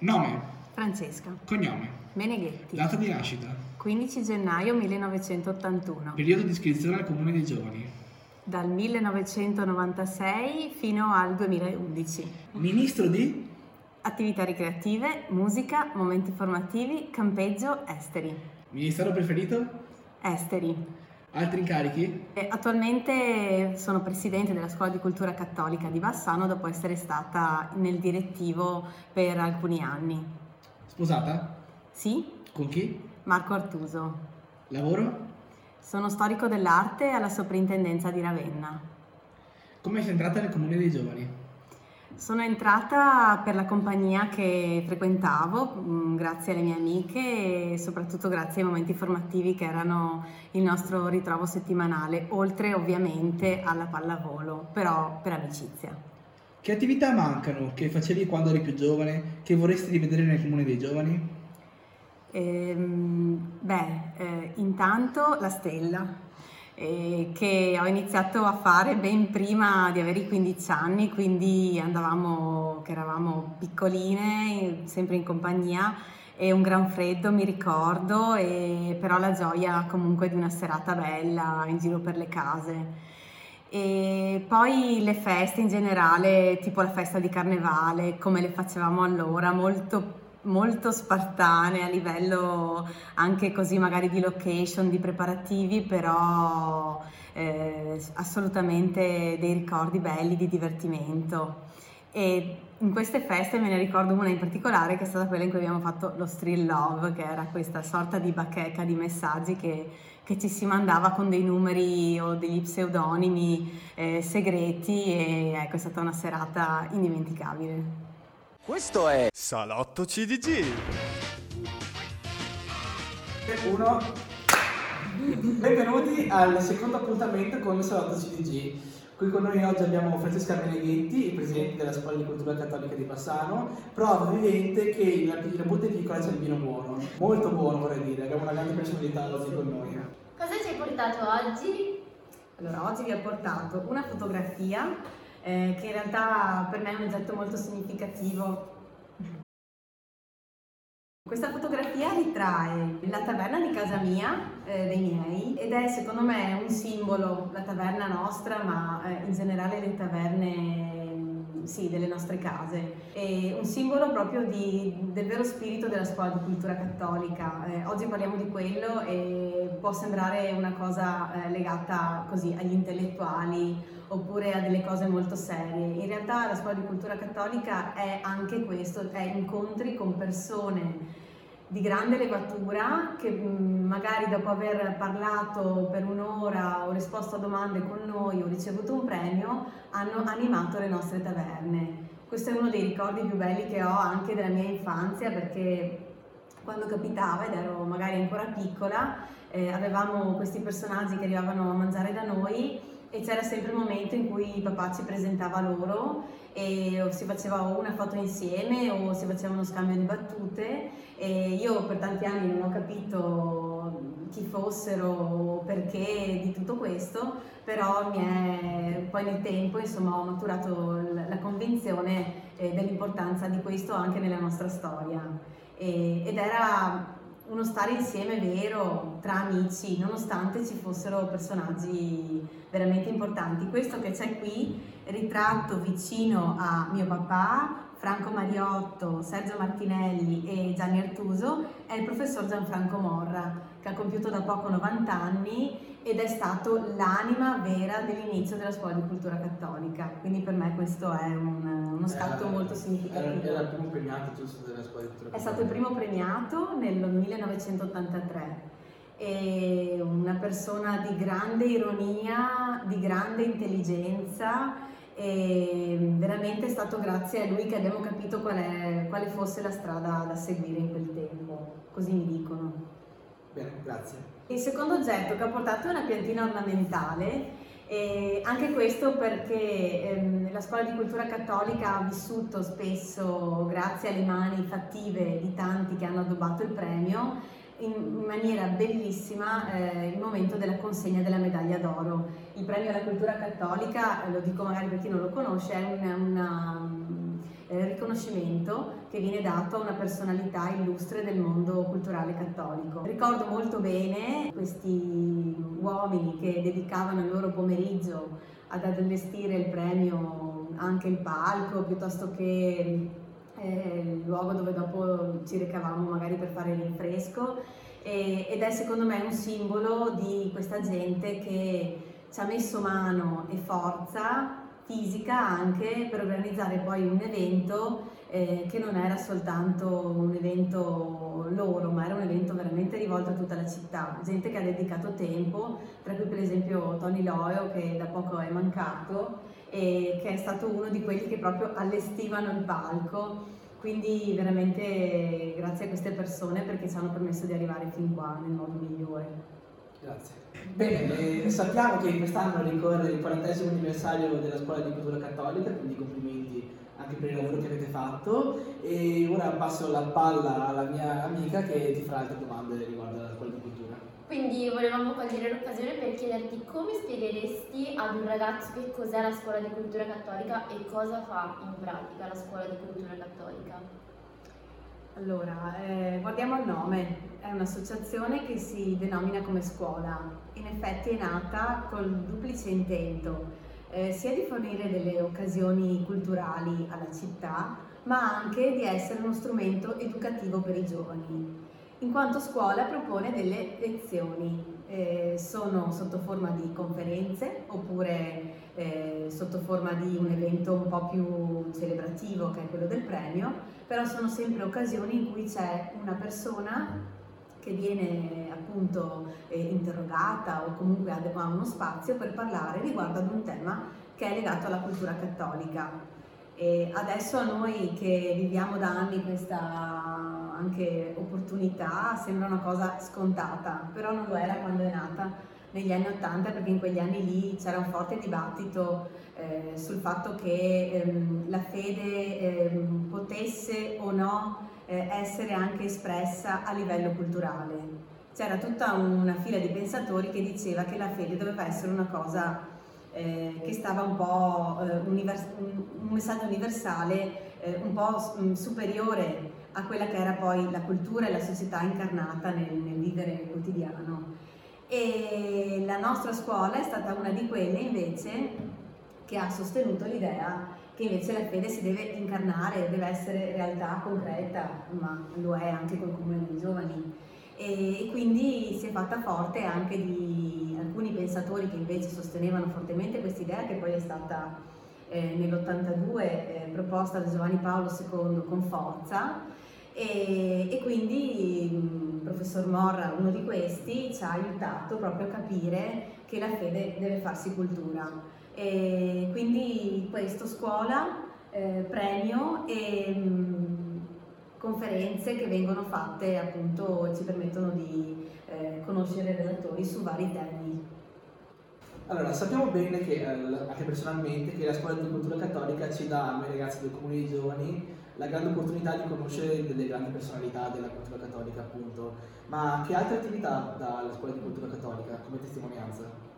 Nome, Francesca. Cognome, Meneghetti, data di nascita, 15 gennaio 1981, periodo di iscrizione al Comune dei Giovani, dal 1996 fino al 2011. ministro di? Attività ricreative, musica, momenti formativi, campeggio, esteri. Ministero preferito, Esteri. Altri incarichi, E attualmente sono presidente della Scuola di Cultura Cattolica di Bassano dopo essere stata nel direttivo per alcuni anni. sposata, Sì, con chi, Marco Artuso. lavoro, Sono storico dell'arte alla soprintendenza di Ravenna. come sei entrata nel Comune dei Giovani, Sono entrata per la compagnia che frequentavo, mh, grazie alle mie amiche e soprattutto grazie ai momenti formativi che erano il nostro ritrovo settimanale, oltre ovviamente alla pallavolo, però per amicizia. che attività mancano che facevi quando eri più giovane, che vorresti rivedere nel Comune dei Giovani, Ehm, beh, eh, intanto la stella, che ho iniziato a fare ben prima di avere i 15 anni, quindi andavamo, che eravamo piccoline, sempre in compagnia, e un gran freddo mi ricordo, e però la gioia comunque di una serata bella in giro per le case. E poi le feste in generale, tipo la festa di carnevale, come le facevamo allora, molto, molto spartane a livello anche così magari di location, di preparativi, però eh, assolutamente dei ricordi belli di divertimento. E in queste feste me ne ricordo una in particolare che è stata quella in cui abbiamo fatto lo Street Love, che era questa sorta di bacheca di messaggi che, che ci si mandava con dei numeri o degli pseudonimi eh, segreti e ecco è stata una serata indimenticabile. Questo è Salotto CDG. Uno. Benvenuti al secondo appuntamento con il Salotto CDG. Qui con noi oggi abbiamo Francesca Meneghetti, il presidente della Scuola di Cultura Cattolica di Bassano, prova vivente che la, la botte piccola c'è il vino buono, molto buono vorrei dire, abbiamo una grande personalità oggi con noi. Cosa ci hai portato oggi? Allora, oggi vi ho portato una fotografia eh, che in realtà per me è un oggetto molto significativo. Questa fotografia ritrae la taverna di casa mia, eh, dei miei, ed è secondo me un simbolo, la taverna nostra, ma eh, in generale le taverne sì, delle nostre case. È un simbolo proprio di- del vero spirito della scuola di cultura cattolica. Eh, oggi parliamo di quello e può sembrare una cosa eh, legata così agli intellettuali oppure a delle cose molto serie. In realtà la scuola di cultura cattolica è anche questo, è incontri con persone di grande levatura che magari dopo aver parlato per un'ora o risposto a domande con noi o ricevuto un premio hanno animato le nostre taverne. Questo è uno dei ricordi più belli che ho anche della mia infanzia perché quando capitava ed ero magari ancora piccola eh, avevamo questi personaggi che arrivavano a mangiare da noi e c'era sempre il momento in cui papà ci presentava loro e si faceva una foto insieme o si faceva uno scambio di battute. E io per tanti anni non ho capito chi fossero o perché di tutto questo, però è, poi nel tempo insomma ho maturato la convinzione eh, dell'importanza di questo anche nella nostra storia. E- ed era uno stare insieme vero tra amici, nonostante ci fossero personaggi veramente importanti. Questo che c'è qui, ritratto vicino a mio papà, Franco Mariotto, Sergio Martinelli e Gianni Artuso, è il professor Gianfranco Morra, che ha compiuto da poco 90 anni ed è stato l'anima vera dell'inizio della scuola di cultura cattolica. Quindi per me questo è un- uno scatto molto significativo. Era, era il primo premiato giusto della Scuola di Cultura È stato il primo premiato nel 1983 e una persona di grande ironia, di grande intelligenza e veramente è stato grazie a lui che abbiamo capito qual è- quale fosse la strada da seguire in quel tempo, così mi dicono. Bene, grazie. Il secondo oggetto che ho portato è una piantina ornamentale, anche questo perché ehm, la scuola di cultura cattolica ha vissuto spesso, grazie alle mani fattive di tanti che hanno addobbato il premio, in maniera bellissima eh, il momento della consegna della medaglia d'oro. Il premio alla cultura cattolica, lo dico magari per chi non lo conosce, è una- una, eh, riconoscimento che viene dato a una personalità illustre del mondo culturale cattolico. Ricordo molto bene questi uomini che dedicavano il loro pomeriggio ad allestire il premio, anche il palco, piuttosto che eh, il luogo dove dopo ci recavamo magari per fare il rinfresco ed è secondo me un simbolo di questa gente che ci ha messo mano e forza fisica anche per organizzare poi un evento eh, che non era soltanto un evento loro, ma era un evento veramente rivolto a tutta la città, gente che ha dedicato tempo, tra cui per esempio Tony Loio che da poco è mancato e che è stato uno di quelli che proprio allestivano il palco. Quindi veramente grazie a queste persone perché ci hanno permesso di arrivare fin qua nel modo migliore. Grazie. Bene, eh, sappiamo che quest'anno ricorre il 40 anniversario della Scuola di Cultura Cattolica, quindi complimenti anche per il lavoro che avete fatto e ora passo la palla alla mia amica che ti farà altre domande riguardo alla Scuola di Cultura. Quindi volevamo cogliere l'occasione per chiederti come spiegheresti ad un ragazzo che cos'è la Scuola di Cultura Cattolica e cosa fa in pratica la Scuola di Cultura Cattolica. Allora, eh, guardiamo il nome, è un'associazione che si denomina come scuola, in effetti è nata col duplice intento, eh, sia di fornire delle occasioni culturali alla città, ma anche di essere uno strumento educativo per i giovani, in quanto scuola propone delle lezioni, eh, sono sotto forma di conferenze oppure eh, sotto forma di un evento un po' più celebrativo che è quello del premio, però sono sempre occasioni in cui c'è una persona che viene appunto eh, interrogata o comunque ha uno spazio per parlare riguardo ad un tema che è legato alla cultura cattolica. E adesso a noi che viviamo da anni questa anche opportunità sembra una cosa scontata, però non lo era quando è nata negli anni Ottanta perché in quegli anni lì c'era un forte dibattito eh, sul fatto che ehm, la fede ehm, potesse o no eh, essere anche espressa a livello culturale. C'era tutta una fila di pensatori che diceva che la fede doveva essere una cosa eh, che stava un po' eh, univers- un, messaggio universale eh, un po' mm, superiore a quella che era poi la cultura e la società incarnata nel, nel vivere quotidiano e la nostra scuola è stata una di quelle invece che ha sostenuto l'idea che invece la fede si deve incarnare, deve essere realtà concreta, ma lo è anche col comune dei giovani. E quindi si è fatta forte anche di alcuni pensatori che invece sostenevano fortemente questa idea che poi è stata eh, nell'82 eh, proposta da Giovanni Paolo II con forza e, e quindi il professor Morra, uno di questi, ci ha aiutato proprio a capire che la fede deve farsi cultura. E quindi questo scuola, eh, premio e mh, conferenze che vengono fatte appunto ci permettono di eh, conoscere i relatori su vari temi. Allora, sappiamo bene che, eh, anche personalmente, che la scuola di cultura cattolica ci dà a noi ragazzi del comune dei giovani la grande opportunità di conoscere delle grandi personalità della cultura cattolica, appunto. Ma che altre attività dà la scuola di cultura cattolica come testimonianza?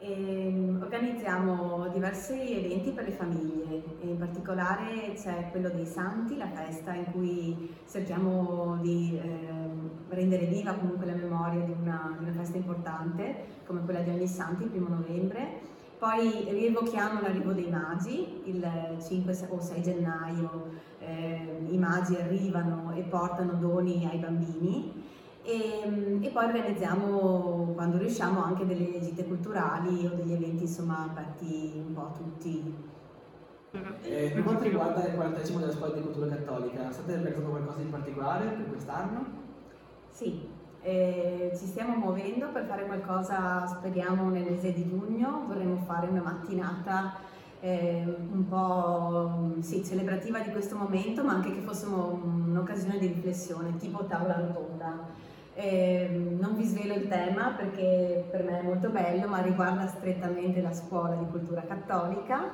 E ehm, organizziamo diversi eventi per le famiglie, in particolare c'è quello dei Santi, la festa in cui cerchiamo di eh, rendere viva comunque la memoria di una, di una, festa importante come quella di ogni Santi, il primo novembre. Poi rievochiamo l'arrivo dei magi il 5 o 6 gennaio, eh, i magi arrivano e portano doni ai bambini e, ehm, e, poi organizziamo quando riusciamo anche delle gite culturali o degli eventi insomma aperti un po' a tutti. Eh, per quanto riguarda il 40 della scuola di cultura cattolica, state organizzando qualcosa in particolare per quest'anno? Sì, eh, ci stiamo muovendo per fare qualcosa, speriamo nel mese di giugno, vorremmo fare una mattinata eh, un po' sì, celebrativa di questo momento, ma anche che fosse un'occasione di riflessione, tipo tavola rotonda. Eh, non vi svelo il tema perché per me è molto bello, ma riguarda strettamente la scuola di cultura cattolica.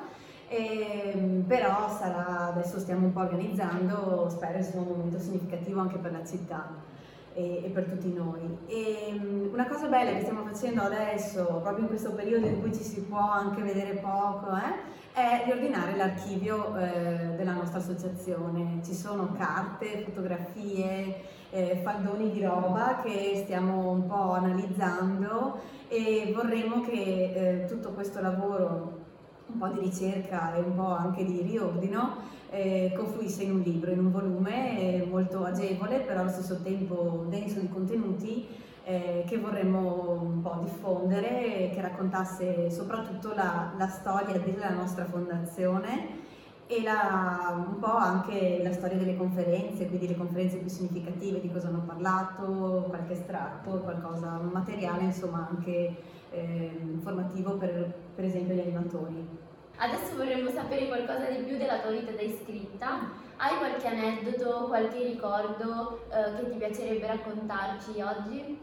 Eh, però sarà, adesso stiamo un po' organizzando, spero sia un momento significativo anche per la città. e, per tutti noi. E, um, una cosa bella che stiamo facendo adesso, proprio in questo periodo in cui ci si può anche vedere poco, eh, è riordinare l'archivio eh, della nostra associazione. Ci sono carte, fotografie, eh, faldoni di roba che stiamo un po' analizzando e vorremmo che eh, tutto questo lavoro un po' di ricerca e un po' anche di riordino eh, confluisse in un libro, in un volume eh, molto agevole, però allo stesso tempo denso di contenuti eh, che vorremmo un po' diffondere, che raccontasse soprattutto la, la storia della nostra fondazione e la, un po' anche la storia delle conferenze, quindi le conferenze più significative, di cosa hanno parlato, qualche estratto, qualcosa, un materiale insomma anche eh, informativo per, per esempio gli animatori. Adesso vorremmo sapere qualcosa di più della tua vita da iscritta. Hai qualche aneddoto, qualche ricordo eh, che ti piacerebbe raccontarci oggi?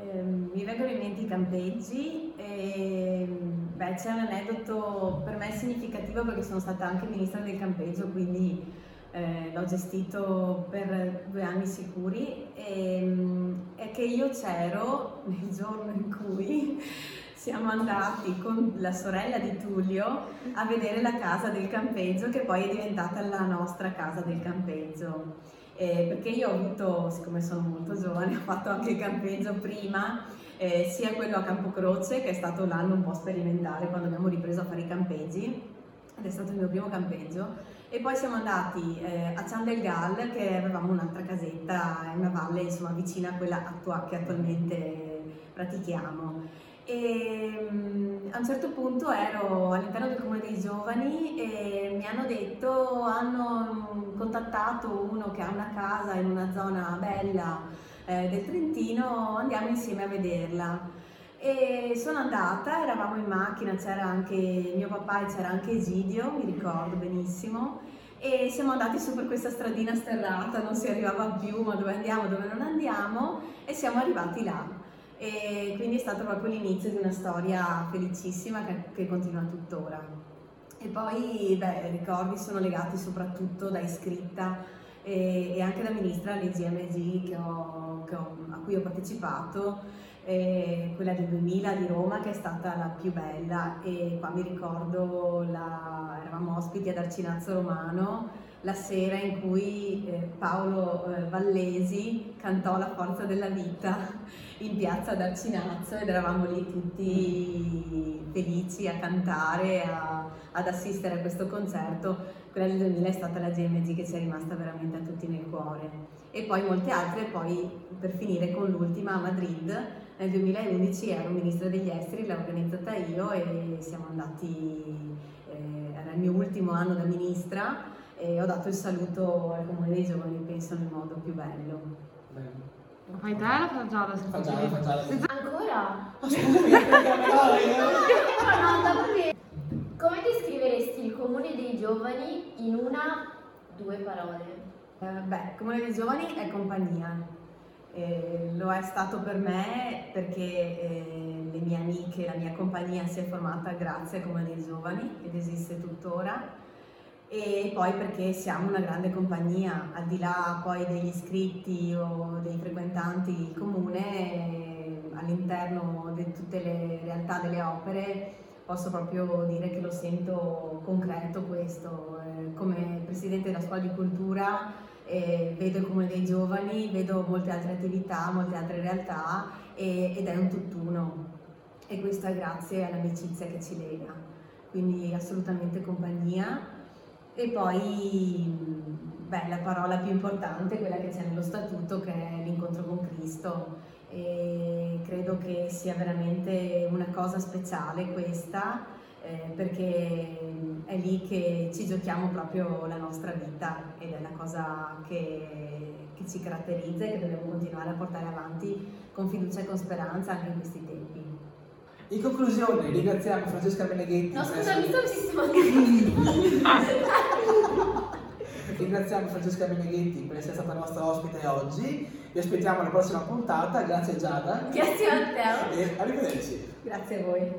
Eh, mi vengono in mente i campeggi. E, beh, c'è un aneddoto per me significativo perché sono stata anche ministra del campeggio, quindi eh, l'ho gestito per due anni sicuri. E, è che io c'ero nel giorno in cui siamo andati con la sorella di Tullio a vedere la casa del campeggio che poi è diventata la nostra casa del campeggio. Eh, perché io ho avuto, siccome sono molto giovane, ho fatto anche il campeggio prima, eh, sia quello a Campocroce che è stato l'anno un po' sperimentale quando abbiamo ripreso a fare i campeggi ed è stato il mio primo campeggio. E poi siamo andati eh, a Cian del Gal che avevamo un'altra casetta in una valle insomma vicina a quella attua- che attualmente pratichiamo. E mm, a un certo punto ero all'interno del comune dei giovani e mi hanno detto, hanno contattato uno che ha una casa in una zona bella eh, del Trentino, andiamo insieme a vederla. E sono andata, eravamo in macchina, c'era anche mio papà e c'era anche Egidio, mi ricordo benissimo, e siamo andati su per questa stradina sterrata, non si arrivava più, ma dove andiamo, dove non andiamo, e siamo arrivati là e quindi è stato proprio l'inizio di una storia felicissima che, che continua tuttora. E poi beh, i ricordi sono legati soprattutto da iscritta e, e anche da ministra alle GMG che ho, che ho, a cui ho partecipato, eh, quella del 2000 di Roma che è stata la più bella. E qua mi ricordo la, eravamo ospiti ad Arcinazzo Romano la sera in cui eh, Paolo eh, Vallesi cantò La forza della vita in piazza d'Arcinazzo ed eravamo lì tutti felici a cantare, a, ad assistere a questo concerto. Quella del 2000 è stata la GMG che ci è rimasta veramente a tutti nel cuore. E poi molte altre, poi per finire con l'ultima a Madrid, nel 2011 ero ministra degli esteri, l'ho organizzata io e siamo andati, eh, era il mio ultimo anno da ministra e ho dato il saluto al Comune dei Giovani, penso nel modo più bello. Bello. Lo fai te o lo fa Giada? Fa Giada, fa Giada. Ancora? Ma scusami, perché me l'hai? No, dopo che... Come descriveresti il comune dei giovani in una, due parole? Eh, beh, Comune dei Giovani è compagnia. Eh, lo è stato per me perché eh, le mie amiche, la mia compagnia si è formata grazie al Comune dei Giovani ed esiste tuttora e poi perché siamo una grande compagnia, al di là poi degli iscritti o dei frequentanti il comune, all'interno di tutte le realtà delle opere posso proprio dire che lo sento concreto questo. Eh, come Presidente della Scuola di Cultura eh, vedo il Comune dei Giovani, vedo molte altre attività, molte altre realtà ed è un tutt'uno e questo è grazie all'amicizia che ci lega. Quindi assolutamente compagnia e poi beh, la parola più importante, quella che c'è nello statuto, che è l'incontro con Cristo. E credo che sia veramente una cosa speciale questa, eh, perché è lì che ci giochiamo proprio la nostra vita ed è la cosa che, che ci caratterizza e che dobbiamo continuare a portare avanti con fiducia e con speranza anche in questi tempi. In conclusione, ringraziamo Francesca Meneghetti. No, scusa, mi sto sistemando. ringraziamo Francesca Meneghetti per essere stata nostra ospite oggi. Vi aspettiamo alla prossima puntata. Grazie Giada. Grazie a te. E arrivederci. Grazie a voi.